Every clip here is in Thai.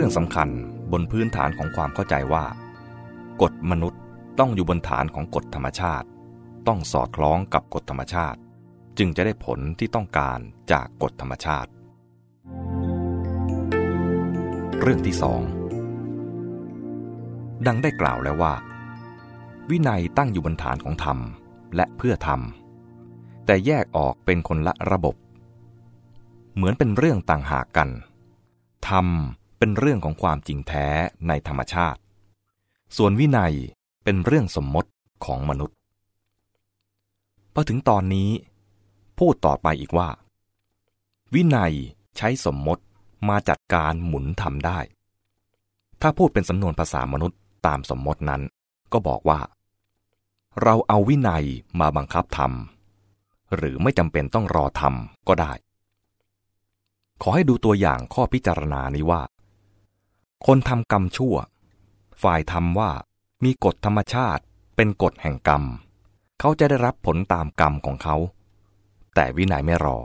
รื่องสำคัญบนพื้นฐานของความเข้าใจว่า กฎมนุษย์ต้องอยู่บนฐานของกฎธรรมชาติ ต้องสอดคล้องกับกฎธรรมชาติ จึงจะได้ผลที่ต้องการจากกฎธรรมชาติ เรื่องที่สองดังได้กล่าวแล้วว่า วินัยตั้งอยู่บนฐานของธรรมและเพื่อธรรม แต่แยกออกเป็นคนละระบบ เหมือนเป็นเรื่องต่างหากกันธรรม เป็นเรื่องของความจริงแท้ในธรรมชาติ ส่วนวินัยเป็นเรื่องสมมติของมนุษย์ พอถึงตอนนี้ พูดต่อไปอีกว่า วินัยใช้สมมติมาจัดการหมุนทำได้ ถ้าพูดเป็นสำนวนภาษามนุษย์ตามสมมตินั้น ก็บอกว่า เราเอาวินัยมาบังคับทำหรือไม่จำเป็นต้องรอทำก็ได้ ขอให้ดูตัวอย่างข้อพิจารณานี้ว่า คนทำกรรมชั่ว ฝ่ายทำว่ามีกฎธรรมชาติเป็นกฎแห่งกรรม เขาจะได้รับผลตามกรรมของเขา แต่วินัยไม่รอ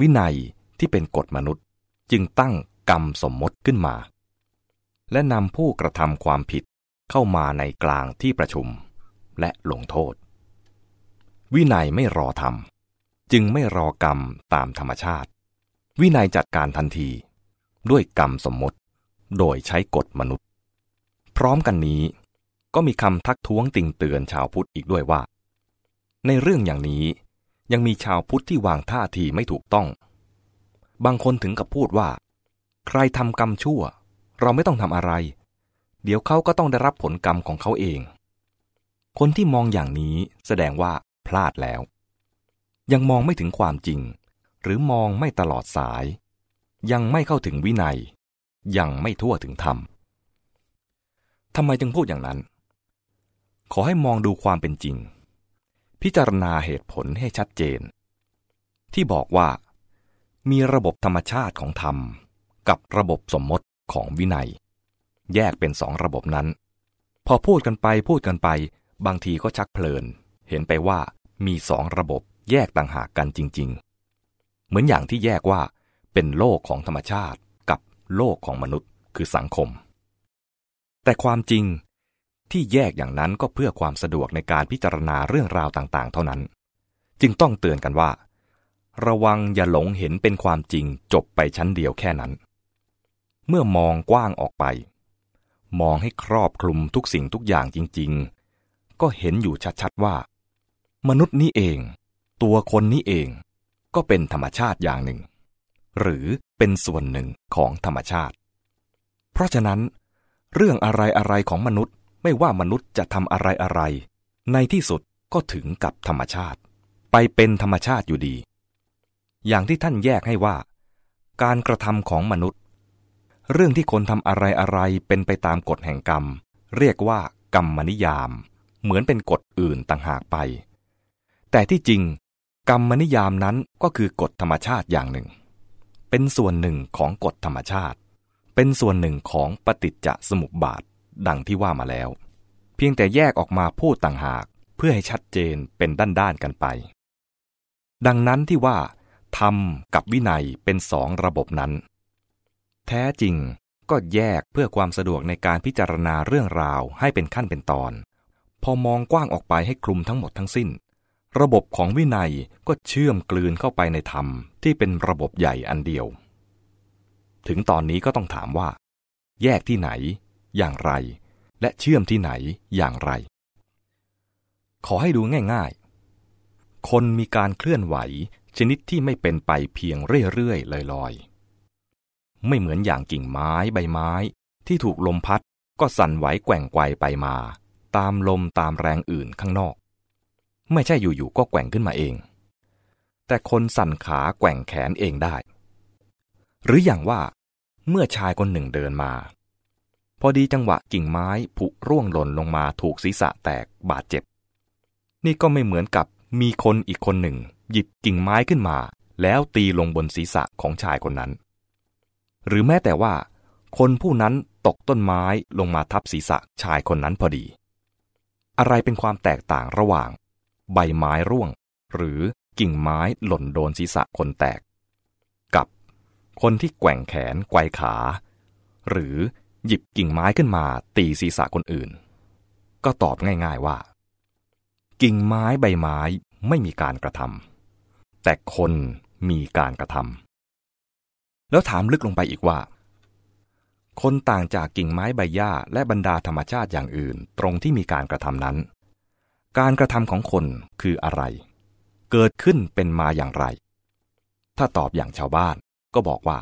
วินัยที่เป็นกฎมนุษย์จึงตั้งกรรมสมมติขึ้นมา และนำผู้กระทำความผิดเข้ามาในกลางที่ประชุม และลงโทษ วินัยไม่รอทำจึงไม่รอกรรมตามธรรมชาติ วินัยจัดการทันที ด้วยกรรมสมมติ โดยใช้กฎมนุษย์ พร้อมกันนี้ก็มีคำทักท้วงติงเตือนชาวพุทธอีกด้วยว่า ในเรื่องอย่างนี้ยังมีชาวพุทธที่วางท่าทีไม่ถูกต้อง บางคนถึงกับพูดว่า ใครทำกรรมชั่ว เราไม่ต้องทำอะไร เดี๋ยวเขาก็ต้องได้รับผลกรรมของเขาเอง คนที่มองอย่างนี้แสดงว่าพลาดแล้ว ยังมองไม่ถึงความจริง หรือมองไม่ตลอดสาย ยังไม่เข้าถึงวินัย ยังไม่ทั่วถึงธรรมทำไมจึงพูดอย่างนั้น ขอให้มองดูความเป็นจริง พิจารณาเหตุผลให้ชัดเจน ที่บอกว่า มีระบบธรรมชาติของธรรม กับระบบสมมติของวินัย แยกเป็นสองระบบนั้น พอพูดกันไปพูดกันไป บางทีก็ชักเพลิน เห็นไปว่ามีสองระบบแยกต่างหากกันจริง ๆ เหมือนอย่างที่แยกว่าเป็นโลกของธรรมชาติ โลกของมนุษย์คือสังคม แต่ความจริงที่แยกอย่างนั้นก็เพื่อความสะดวกในการพิจารณาเรื่องราวต่างๆ เท่านั้น จึงต้องเตือนกันว่า ระวังอย่าหลงเห็นเป็นความจริงจบไปชั้นเดียวแค่นั้น เมื่อมองกว้างออกไป มองให้ครอบคลุมทุกสิ่งทุกอย่างจริง ๆ ก็เห็นอยู่ชัดๆว่า มนุษย์นี้เอง ตัวคนนี้เอง ก็เป็นธรรมชาติอย่างหนึ่ง หรือเป็นส่วนหนึ่งของธรรมชาติ เพราะฉะนั้น เรื่องอะไรอะไรของมนุษย์ไม่ว่ามนุษย์จะทำอะไรอะไร ในที่สุดก็ถึงกับธรรมชาติ ไปเป็นธรรมชาติอยู่ดี อย่างที่ท่านแยกให้ว่า การกระทำของมนุษย์ เรื่องที่คนทำอะไรอะไรเป็นไปตามกฎแห่งกรรม เรียกว่ากรรมนิยาม เหมือนเป็นกฎอื่นต่างหากไป แต่ที่จริง กรรมนิยามนั้นก็คือกฎธรรมชาติอย่างหนึ่ง เป็นส่วนหนึ่งของกฎธรรมชาติ เป็นส่วนหนึ่งของปฏิจจสมุปบาท ดังที่ว่ามาแล้ว เพียงแต่แยกออกมาพูดต่างหาก เพื่อให้ชัดเจนเป็นด้านๆกันไป ดังนั้นที่ว่าธรรมกับวินัยเป็นสองระบบนั้น แท้จริงก็แยกเพื่อความสะดวกในการพิจารณาเรื่องราวให้เป็นขั้นเป็นตอน พอมองกว้างออกไปให้คลุมทั้งหมดทั้งสิ้น ระบบของวินัยก็เชื่อมกลืนเข้าไปในธรรมที่เป็นระบบใหญ่อันเดียว ถึงตอนนี้ก็ต้องถามว่า แยกที่ไหน อย่างไร และเชื่อมที่ไหนอย่างไร ขอให้ดูง่ายๆ คนมีการเคลื่อนไหวชนิดที่ไม่เป็นไปเพียงเรื่อยๆลอยๆ ไม่เหมือนอย่างกิ่งไม้ใบไม้ ที่ถูกลมพัดก็สั่นไหวแกว่งไกวไปมา ตามลมตามแรงอื่นข้างนอก ไม่ใช่อยู่ๆก็แกว่งขึ้นมาเอง แต่คนสั่นขาแกว่งแขนเองได้ หรืออย่างว่า เมื่อชายคนหนึ่งเดินมา พอดีจังหวะกิ่งไม้ผุร่วงหล่นลงมาถูกศีรษะแตกบาดเจ็บ นี่ก็ไม่เหมือนกับมีคนอีกคนหนึ่ง หยิบกิ่งไม้ขึ้นมา แล้วตีลงบนศีรษะของชายคนนั้น หรือแม้แต่ว่า คนผู้นั้นตกต้นไม้ลงมาทับศีรษะชายคนนั้นพอดี อะไรเป็นความแตกต่างระหว่าง ใบไม้ร่วง หรือกิ่งไม้หล่นโดนศีรษะคนแตก กับ คนที่แกว่งแขนไกวขา หรือหยิบกิ่งไม้ขึ้นมาตีศีรษะคนอื่น ก็ตอบง่ายๆว่า กิ่งไม้ใบไม้ไม่มีการกระทำแต่คนมีการกระทำแล้วถามลึกลงไปอีกว่า คนต่างจากกิ่งไม้ใบหญ้าและบรรดาธรรมชาติอย่างอื่นตรงที่มีการกระทำนั้น การกระทำของคนคืออะไร เกิดขึ้นเป็นมาอย่างไร ถ้าตอบอย่างชาวบ้านก็บอกว่า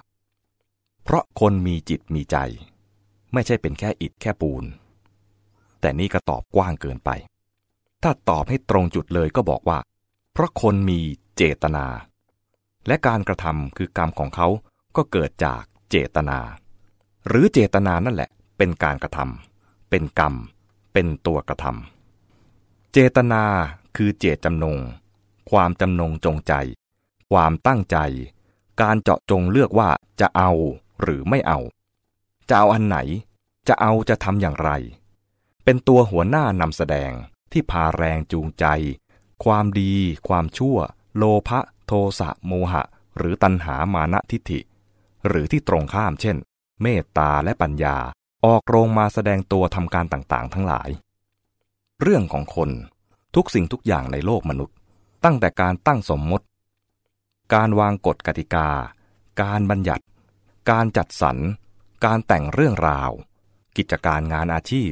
เพราะคนมีจิตมีใจ ไม่ใช่เป็นแค่อิฐแค่ปูน แต่นี่ก็ตอบกว้างเกินไป ถ้าตอบให้ตรงจุดเลยก็บอกว่า เพราะคนมีเจตนา และการกระทำคือกรรมของเขาก็เกิดจากเจตนา หรือเจตนานั่นแหละ เป็นการกระทำเป็นกรรม เป็นตัวกระทำ เจตนาคือเจตจำนง ความจำนงจงใจ ความตั้งใจ การเจาะจงเลือกว่าจะเอาหรือไม่เอา จะเอาอันไหน จะเอาจะทำอย่างไร เป็นตัวหัวหน้านำแสดงที่พาแรงจูงใจ ความดี ความชั่ว โลภะโทสะโมหะ หรือตัณหามานะทิฏฐิ หรือที่ตรงข้ามเช่น เมตตาและปัญญา ออกโรงมาแสดงตัวทำการต่างๆ ทั้งหลาย เรื่องของคน ทุกสิ่งทุกอย่างในโลกมนุษย์ ตั้งแต่การตั้งสมมติ การวางกฎกติกา การบัญญัติ การจัดสรร การแต่งเรื่องราว กิจการงานอาชีพ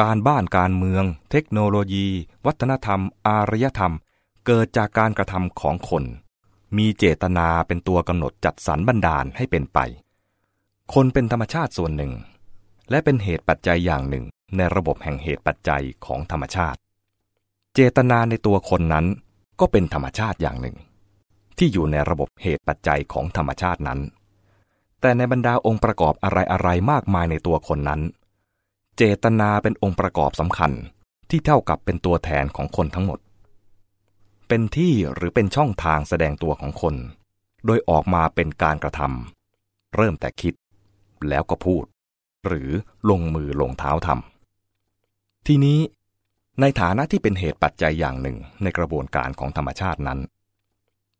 การบ้านการเมือง เทคโนโลยี วัฒนธรรม อารยธรรม เกิดจากการกระทำของคน มีเจตนาเป็นตัวกำหนดจัดสรรบันดาลให้เป็นไป คนเป็นธรรมชาติส่วนหนึ่ง และเป็นเหตุปัจจัยอย่างหนึ่ง ในระบบแห่งเหตุปัจจัยของธรรมชาติ เจตนาในตัวคนนั้นก็เป็นธรรมชาติอย่างหนึ่ง ที่อยู่ในระบบเหตุปัจจัยของธรรมชาตินั้น แต่ในบรรดาองค์ประกอบอะไรๆมากมายในตัวคนนั้น เจตนาเป็นองค์ประกอบสำคัญที่เท่ากับเป็นตัวแทนของคนทั้งหมด เป็นที่หรือเป็นช่องทางแสดงตัวของคน โดยออกมาเป็นการกระทำเริ่มแต่คิด แล้วก็พูด หรือลงมือลงเท้าทำ ทีนี้ในฐานะที่เป็นเหตุปัจจัยอย่างหนึ่งในกระบวนการของธรรมชาตินั้น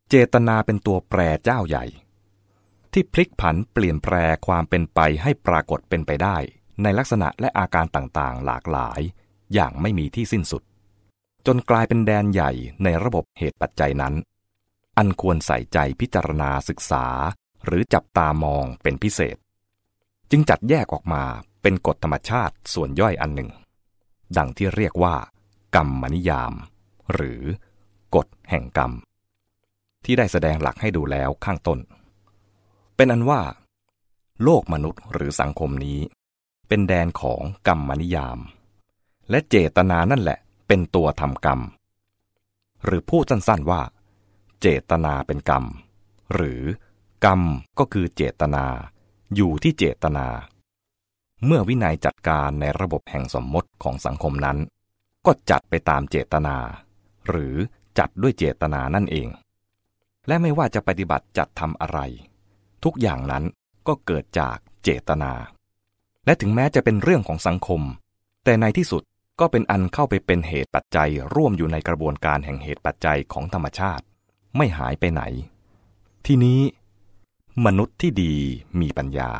เจตนาเป็นตัวแปรเจ้าใหญ่ ที่พลิกผันเปลี่ยนแปลความเป็นไปให้ปรากฏเป็นไปได้ ในลักษณะและอาการต่างๆ หลากหลาย อย่างไม่มีที่สิ้นสุด จนกลายเป็นแดนใหญ่ในระบบเหตุปัจจัยนั้น อันควรใส่ใจพิจารณาศึกษา หรือจับตามองเป็นพิเศษ จึงจัดแยกออกมาเป็นกฎธรรมชาติส่วนย่อยอันหนึ่ง ดังที่เรียกว่า กรรมนิยาม หรือกฎแห่งกรรม ที่ได้แสดงหลักให้ดูแล้วข้างต้น เป็นอันว่า โลกมนุษย์หรือสังคมนี้ เป็นแดนของกรรมนิยาม และเจตนานั่นแหละเป็นตัวทำกรรม หรือพูดสั้นๆว่า เจตนาเป็นกรรม หรือกรรมก็คือเจตนา อยู่ที่เจตนา เมื่อวินัยจัดการในระบบแห่งสมมติของสังคมนั้น ก็จัดไปตามเจตนา หรือจัดด้วยเจตนานั่นเอง และไม่ว่าจะปฏิบัติจัดทำอะไร ทุกอย่างนั้นก็เกิดจากเจตนา และถึงแม้จะเป็นเรื่องของสังคม แต่ในที่สุดก็เป็นอันเข้าไปเป็นเหตุปัจจัยร่วมอยู่ในกระบวนการแห่งเหตุปัจจัยของธรรมชาติ ไม่หายไปไหน ที่นี้ มนุษย์ที่ดีมีปัญญา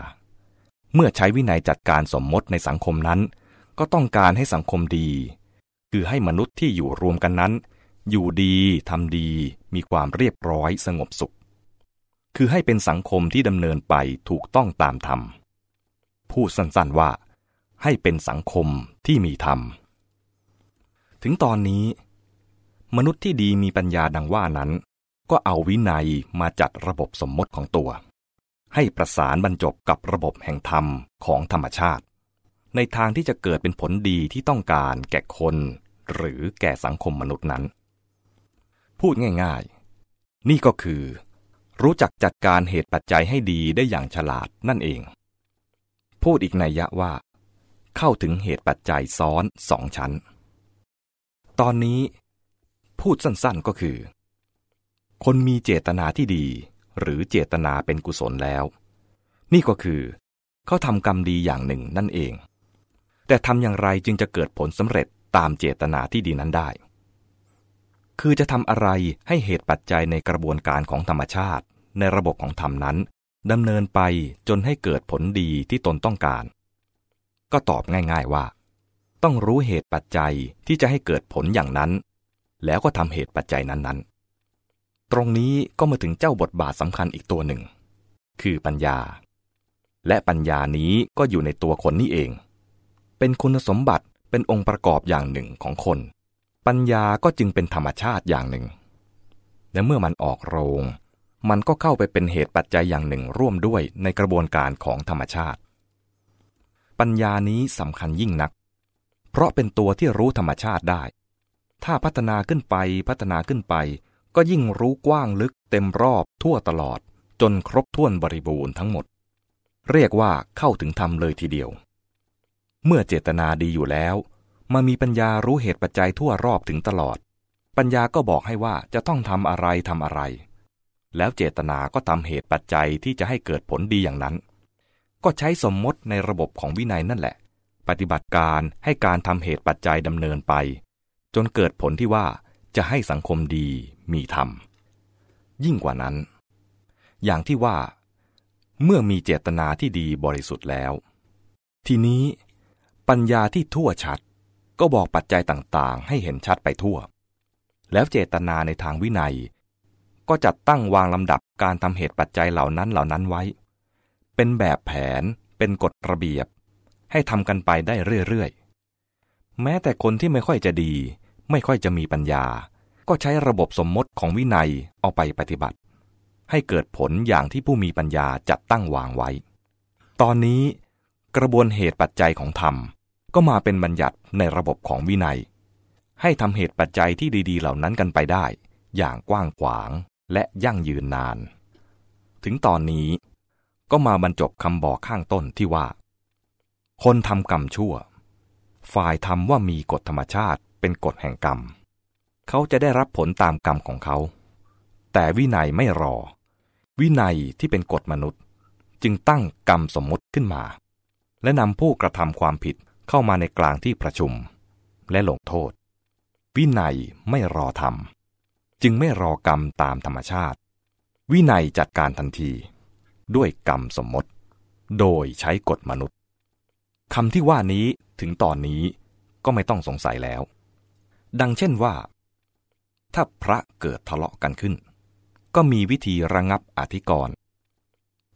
เมื่อใช้วินัยจัดการสมมติในสังคมนั้น ก็ต้องการให้สังคมดี คือให้มนุษย์ที่อยู่รวมกันนั้น อยู่ดีทำดี มีความเรียบร้อยสงบสุข คือให้เป็นสังคมที่ดำเนินไปถูกต้องตามธรรม พูดสั้นๆว่า ให้เป็นสังคมที่มีธรรม ถึงตอนนี้ มนุษย์ที่ดีมีปัญญาดังว่านั้น ก็เอาวินัยมาจัดระบบสมมติของตัว ให้ประสานบรรจบกับระบบแห่งธรรมของธรรมชาติ ในทางที่จะเกิดเป็นผลดีที่ต้องการแก่คน หรือแก่สังคมมนุษย์นั้น พูดง่ายๆ นี่ก็คือ รู้จักจัดการเหตุปัจจัยให้ดีได้อย่างฉลาดนั่นเอง พูดอีกในยะว่า เข้าถึงเหตุปัจจัยซ้อนสองชั้น ตอนนี้ พูดสั้นๆก็คือ คนมีเจตนาที่ดี หรือเจตนาเป็นกุศลแล้ว นี่ก็คือ เขาทำกรรมดีอย่างหนึ่งนั่นเอง แต่ทำอย่างไรจึงจะเกิดผลสำเร็จตามเจตนาที่ดีนั้นได้ คือจะทำอะไรให้เหตุปัจจัยในกระบวนการของธรรมชาติ ในระบบของธรรมนั้นดำเนินไปจนให้เกิดผลดีที่ตนต้องการ ก็ตอบง่าย ๆว่า ต้องรู้เหตุปัจจัยที่จะให้เกิดผลอย่างนั้น แล้วก็ทำเหตุปัจจัยนั้นๆ ตรงนี้ก็มาถึงเจ้าบทบาทสำคัญอีกตัวหนึ่ง คือปัญญา และปัญญานี้ก็อยู่ในตัวคนนี่เอง เป็นคุณสมบัติเป็นองค์ประกอบอย่างหนึ่งของคน ปัญญาก็จึงเป็นธรรมชาติอย่างหนึ่ง และเมื่อมันออกโรง มันก็เข้าไปเป็นเหตุปัจจัยอย่างหนึ่งร่วมด้วยในกระบวนการของธรรมชาติ ปัญญานี้สำคัญยิ่งนัก เพราะเป็นตัวที่รู้ธรรมชาติได้ ถ้าพัฒนาขึ้นไปพัฒนาขึ้นไป ก็ยิ่งรู้กว้างลึกเต็มรอบทั่วตลอด จนครบถ้วนบริบูรณ์ทั้งหมด เรียกว่าเข้าถึงธรรมเลยทีเดียว เมื่อเจตนาดีอยู่แล้วมามีปัญญารู้เหตุปัจจัยทั่วรอบถึงตลอด ปัญญาก็บอกให้ว่าจะต้องทำอะไรทำอะไร แล้วเจตนาก็ทำเหตุปัจจัยที่จะให้เกิดผลดีอย่างนั้น ก็ใช้สมมติในระบบของวินัยนั่นแหละ ปฏิบัติการให้การทำเหตุปัจจัยดำเนินไป จนเกิดผลที่ว่าจะให้สังคมดี มีธรรม ยิ่งกว่านั้น อย่างที่ว่า เมื่อมีเจตนาที่ดีบริสุทธิ์แล้ว ทีนี้ปัญญาที่ทั่วชัดก็บอกปัจจัยต่างๆ ให้เห็นชัดไปทั่ว แล้วเจตนาในทางวินัย ก็จัดตั้งวางลำดับการทำเหตุปัจจัยเหล่านั้นเหล่านั้นไว้ เป็นแบบแผนเป็นกฎระเบียบ ให้ทำกันไปได้เรื่อยๆ แม้แต่คนที่ไม่ค่อยจะดี ไม่ค่อยจะมีปัญญา ก็ใช้ระบบสมมติของวินัยเอาไปปฏิบัติ ให้เกิดผลอย่างที่ผู้มีปัญญาจัดตั้งวางไว้ ตอนนี้กระบวนเหตุปัจจัยของธรรม ก็มาเป็นบัญญัติในระบบของวินัย ให้ทำเหตุปัจจัยที่ดี ๆ เหล่านั้นกันไปได้ อย่างกว้างขวางและยั่งยืนนาน ถึงตอนนี้ก็มาบรรจบคำบอกข้างต้นที่ว่า คนทำกรรมชั่ว ฝ่ายทำว่ามีกฎธรรมชาติเป็นกฎแห่งกรรม เขาจะได้รับผลตามกรรมของเขา แต่วินัยไม่รอ วินัยที่เป็นกฎมนุษย์ จึงตั้งกรรมสมมติขึ้นมา และนำผู้กระทำความผิดเข้ามาในกลางที่ประชุม และลงโทษ วินัยไม่รอทำจึงไม่รอกรรมตามธรรมชาติ วินัยจัดการทันที ด้วยกรรมสมมติ โดยใช้กฎมนุษย์คำที่ว่านี้ถึงตอนนี้ก็ไม่ต้องสงสัยแล้ว ดังเช่นว่า ถ้าพระเกิดทะเลาะกันขึ้น ก็มีวิธีระงับอธิกรณ์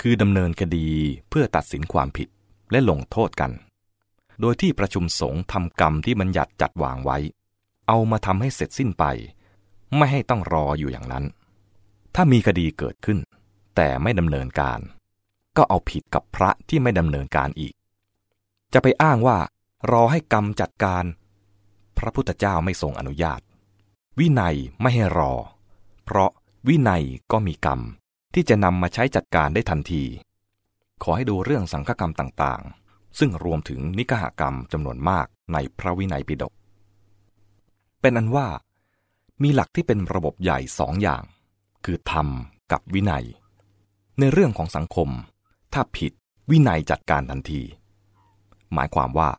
คือดำเนินคดีเพื่อตัดสินความผิดและลงโทษกัน โดยที่ประชุมสงฆ์ทำกรรมที่บัญญัติจัดวางไว้ เอามาทำให้เสร็จสิ้นไป ไม่ให้ต้องรออยู่อย่างนั้น ถ้ามีคดีเกิดขึ้น แต่ไม่ดำเนินการ ก็เอาผิดกับพระที่ไม่ดำเนินการอีก จะไปอ้างว่ารอให้กรรมจัดการ พระพุทธเจ้าไม่ทรงอนุญาต วินัยไม่ให้รอ เพราะวินัยก็มีกรรม ที่จะนำมาใช้จัดการได้ทันที ขอให้ดูเรื่องสังฆกรรมต่างๆ ซึ่งรวมถึงนิกหกรรมจำนวนมากในพระวินัยปิฎกเป็นอันว่า มีหลักที่เป็นระบบใหญ่สองอย่าง คือธรรมกับวินัย ในเรื่องของสังคม ถ้าผิดวินัยจัดการทันที หมายความว่า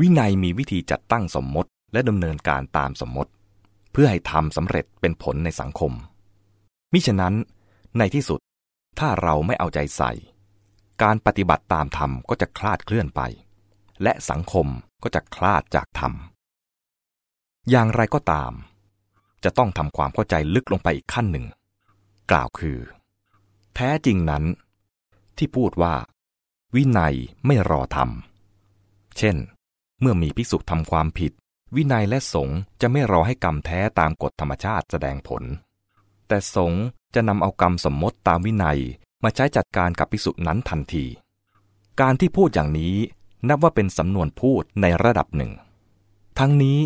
วินัยมีวิธีจัดตั้งสมมติและดำเนินการตามสมมติ เพื่อให้ทำสำเร็จเป็นผลในสังคม มิฉะนั้น ในที่สุดถ้าเราไม่เอาใจใส่ การปฏิบัติตามธรรมก็จะคลาดเคลื่อนไป และสังคมก็จะคลาดจากธรรม อย่างไรก็ตาม จะต้องทำความเข้าใจลึกลงไปอีกขั้นหนึ่ง กล่าวคือ แท้จริงนั้น ที่พูดว่า วินัยไม่รอธรรม เช่น เมื่อมีภิกษุทำความผิด วินัยและสงฆ์จะไม่รอให้กรรมแท้ตามกฎธรรมชาติแสดงผล แต่สงฆ์จะนำเอากรรมสมมติตามวินัยมาใช้จัดการกับภิกษุนั้นทันที การที่พูดอย่างนี้นับว่าเป็นสำนวนพูดในระดับหนึ่ง ทั้งนี้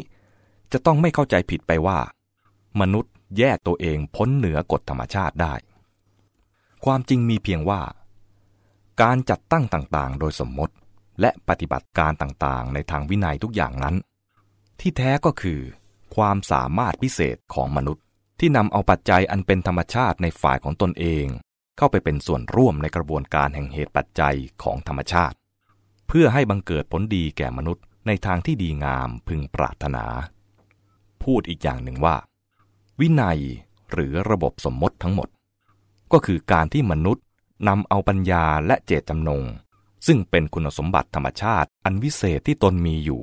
จะต้องไม่เข้าใจผิดไปว่า มนุษย์แยกตัวเองพ้นเหนือกฎธรรมชาติได้ ความจริงมีเพียงว่า การจัดตั้งต่างๆ โดยสมมติ และปฏิบัติการต่างๆ ในทางวินัยทุกอย่างนั้น ที่แท้ก็คือ ความสามารถพิเศษของมนุษย์ ที่นำเอาปัจจัยอันเป็นธรรมชาติในฝ่ายของตนเอง เข้าไปเป็นส่วนร่วมในกระบวนการแห่งเหตุปัจจัยของธรรมชาติ เพื่อให้บังเกิดผลดีแก่มนุษย์ในทางที่ดีงามพึงปรารถนา พูดอีกอย่างหนึ่งว่า วินัยหรือระบบสมมติทั้งหมด ก็คือการที่มนุษย์นำเอาปัญญาและเจตจำนง ซึ่งเป็นคุณสมบัติธรรมชาติอันวิเศษที่ตนมีอยู่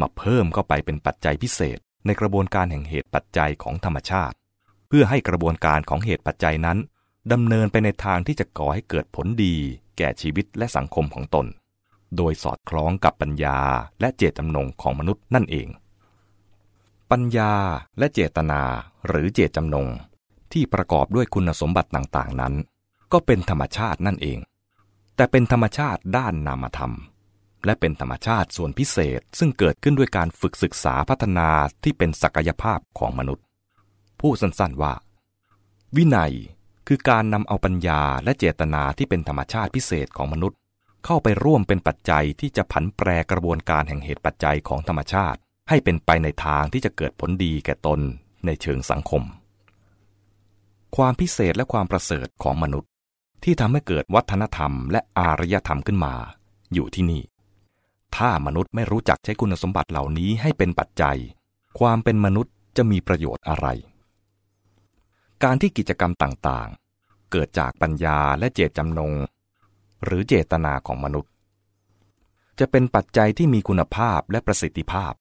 มาเพิ่มเข้าไปเป็นปัจจัยพิเศษ ในกระบวนการแห่งเหตุปัจจัยของธรรมชาติ เพื่อให้กระบวนการของเหตุปัจจัยนั้นดำเนินไปในทางที่จะก่อให้เกิดผลดี แก่ชีวิตและสังคมของตน โดยสอดคล้องกับปัญญาและเจตจำนงของมนุษย์นั่นเอง ปัญญาและเจตนาหรือเจตจำนง ที่ประกอบด้วยคุณสมบัติต่างๆนั้น ก็เป็นธรรมชาตินั่นเอง แต่เป็นธรรมชาติด้านนามธรรม และเป็นธรรมชาติส่วนพิเศษ ซึ่งเกิดขึ้นด้วยการฝึกศึกษาพัฒนาที่เป็นศักยภาพของมนุษย์ผู้สั้นๆว่า วินัยคือการนำเอาปัญญาและเจตนาที่เป็นธรรมชาติพิเศษของมนุษย์ เข้าไปร่วมเป็นปัจจัยที่จะผันแปรกระบวนการแห่งเหตุปัจจัยของธรรมชาติ ให้เป็นไปในทางที่จะเกิดผลดีแก่ตนในเชิงสังคม ความพิเศษและความประเสริฐของมนุษย์ ที่ทำให้เกิดวัฒนธรรมและอารยธรรมขึ้นมา อยู่ที่นี่ ถ้ามนุษย์ไม่รู้จักใช้คุณสมบัติเหล่านี้ให้เป็นปัจจัย ความเป็นมนุษย์จะมีประโยชน์อะไร การที่กิจกรรมต่างๆ เกิดจากปัญญาและเจตจำนง หรือเจตนาของมนุษย์ จะเป็นปัจจัยที่มีคุณภาพและประสิทธิภาพ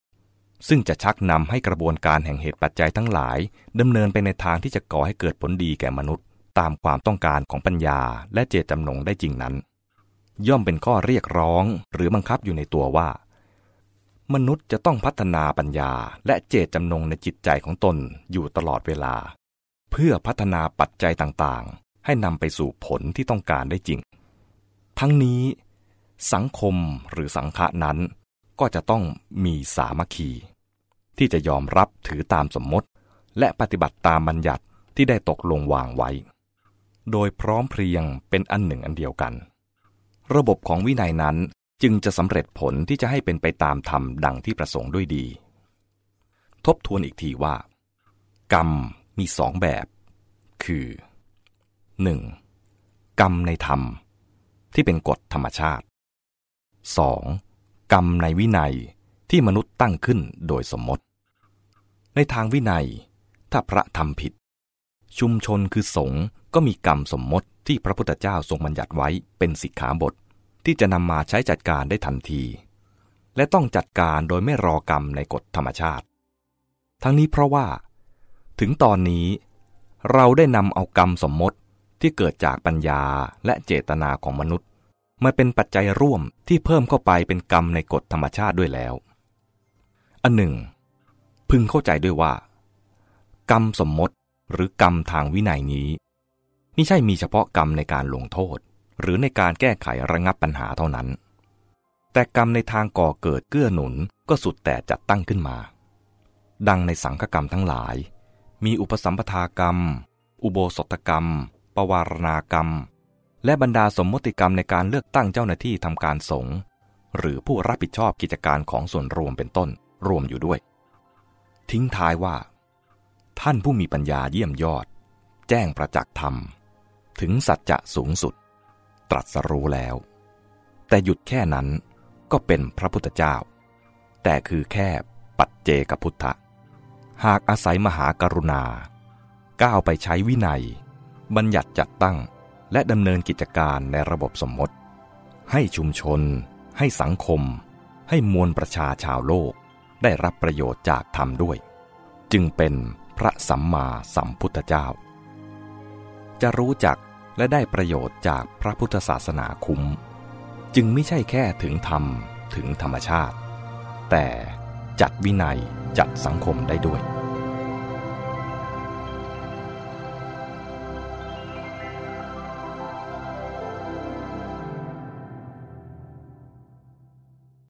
ซึ่งจะชักนำให้กระบวนการแห่งเหตุปัจจัยทั้งหลายดำเนินไปในทางที่จะก่อให้เกิดผลดีแก่มนุษย์ ตามความต้องการของปัญญาและเจตจำนงได้จริงนั้น ย่อมเป็นข้อเรียกร้องหรือบังคับอยู่ในตัวว่า มนุษย์จะต้องพัฒนาปัญญาและเจตจำนงในจิตใจของตนอยู่ตลอดเวลา เพื่อพัฒนาปัจจัยต่างๆ ให้นำไปสู่ผลที่ต้องการได้จริง ทั้งนี้ สังคมหรือสังฆะนั้น ก็จะต้องมีสามัคคี ที่จะยอมรับถือตามสมมติ และปฏิบัติตามบัญญัติที่ได้ตกลงวางไว้ โดยพร้อมเพรียงเป็นอันหนึ่งอันเดียวกัน ระบบของวินัยนั้นจึงจะสำเร็จผลที่จะให้เป็นไปตามธรรมดังที่ประสงค์ด้วยดี ทบทวนอีกทีว่า กรรมมีสองแบบ คือ 1. กรรมในธรรม ที่เป็นกฎธรรมชาติ 2. กรรมในวินัยที่มนุษย์ตั้งขึ้นโดยสมมติ ในทางวินัย ถ้าพระทำผิด ชุมชนคือสงฆ์ก็มีกรรมสมมติที่พระพุทธเจ้าทรงบัญญัติไว้เป็นสิกขาบท ที่จะนำมาใช้จัดการได้ทันที และต้องจัดการโดยไม่รอกรรมในกฎธรรมชาติ ทั้งนี้เพราะว่า ถึงตอนนี้ เราได้นำเอากรรมสมมติที่เกิดจากปัญญาและเจตนาของมนุษย์ มาเป็นปัจจัยร่วมที่เพิ่มเข้าไปเป็นกรรมในกฎธรรมชาติด้วยแล้ว อันหนึ่ง พึงเข้าใจด้วยว่า กรรมสมมติหรือกรรมทางวินัยนี้ไม่ใช่มีเฉพาะกรรมในการลงโทษ หรือในการแก้ไขระงับปัญหาเท่านั้น แต่กรรมในทางก่อเกิดเกื้อหนุนก็สุดแต่จัดตั้งขึ้นมา ดังในสังฆกรรมทั้งหลาย มีอุปสัมปทากรรม อุโบสถกรรม ปวารณากรรม และบรรดาสมมติกรรมในการเลือกตั้งเจ้าหน้าที่ทำการสงฆ์หรือผู้รับผิดชอบกิจการของส่วนรวมเป็นต้นรวมอยู่ด้วย ทิ้งท้ายว่า ท่านผู้มีปัญญาเยี่ยมยอด แจ้งประจักษ์ธรรม ถึงสัจจะสูงสุด ตรัสรู้แล้ว แต่หยุดแค่นั้นก็เป็นพระพุทธเจ้า แต่คือแค่ปัจเจกพุทธะหากอาศัยมหากรุณา ก้าวไปใช้วินัย บัญญัติจัดตั้งและดำเนินกิจการในระบบสมมติ ให้ชุมชน ให้สังคม ให้มวลประชาชาวโลก ได้รับประโยชน์จากธรรมด้วย จึงเป็นพระสัมมาสัมพุทธเจ้า จะรู้จัก และได้ประโยชน์จากพระพุทธศาสนาคุ้ม จึงไม่ใช่แค่ถึงธรรมถึงธรรมชาติ แต่จัดวินัยจัดสังคมได้ด้วย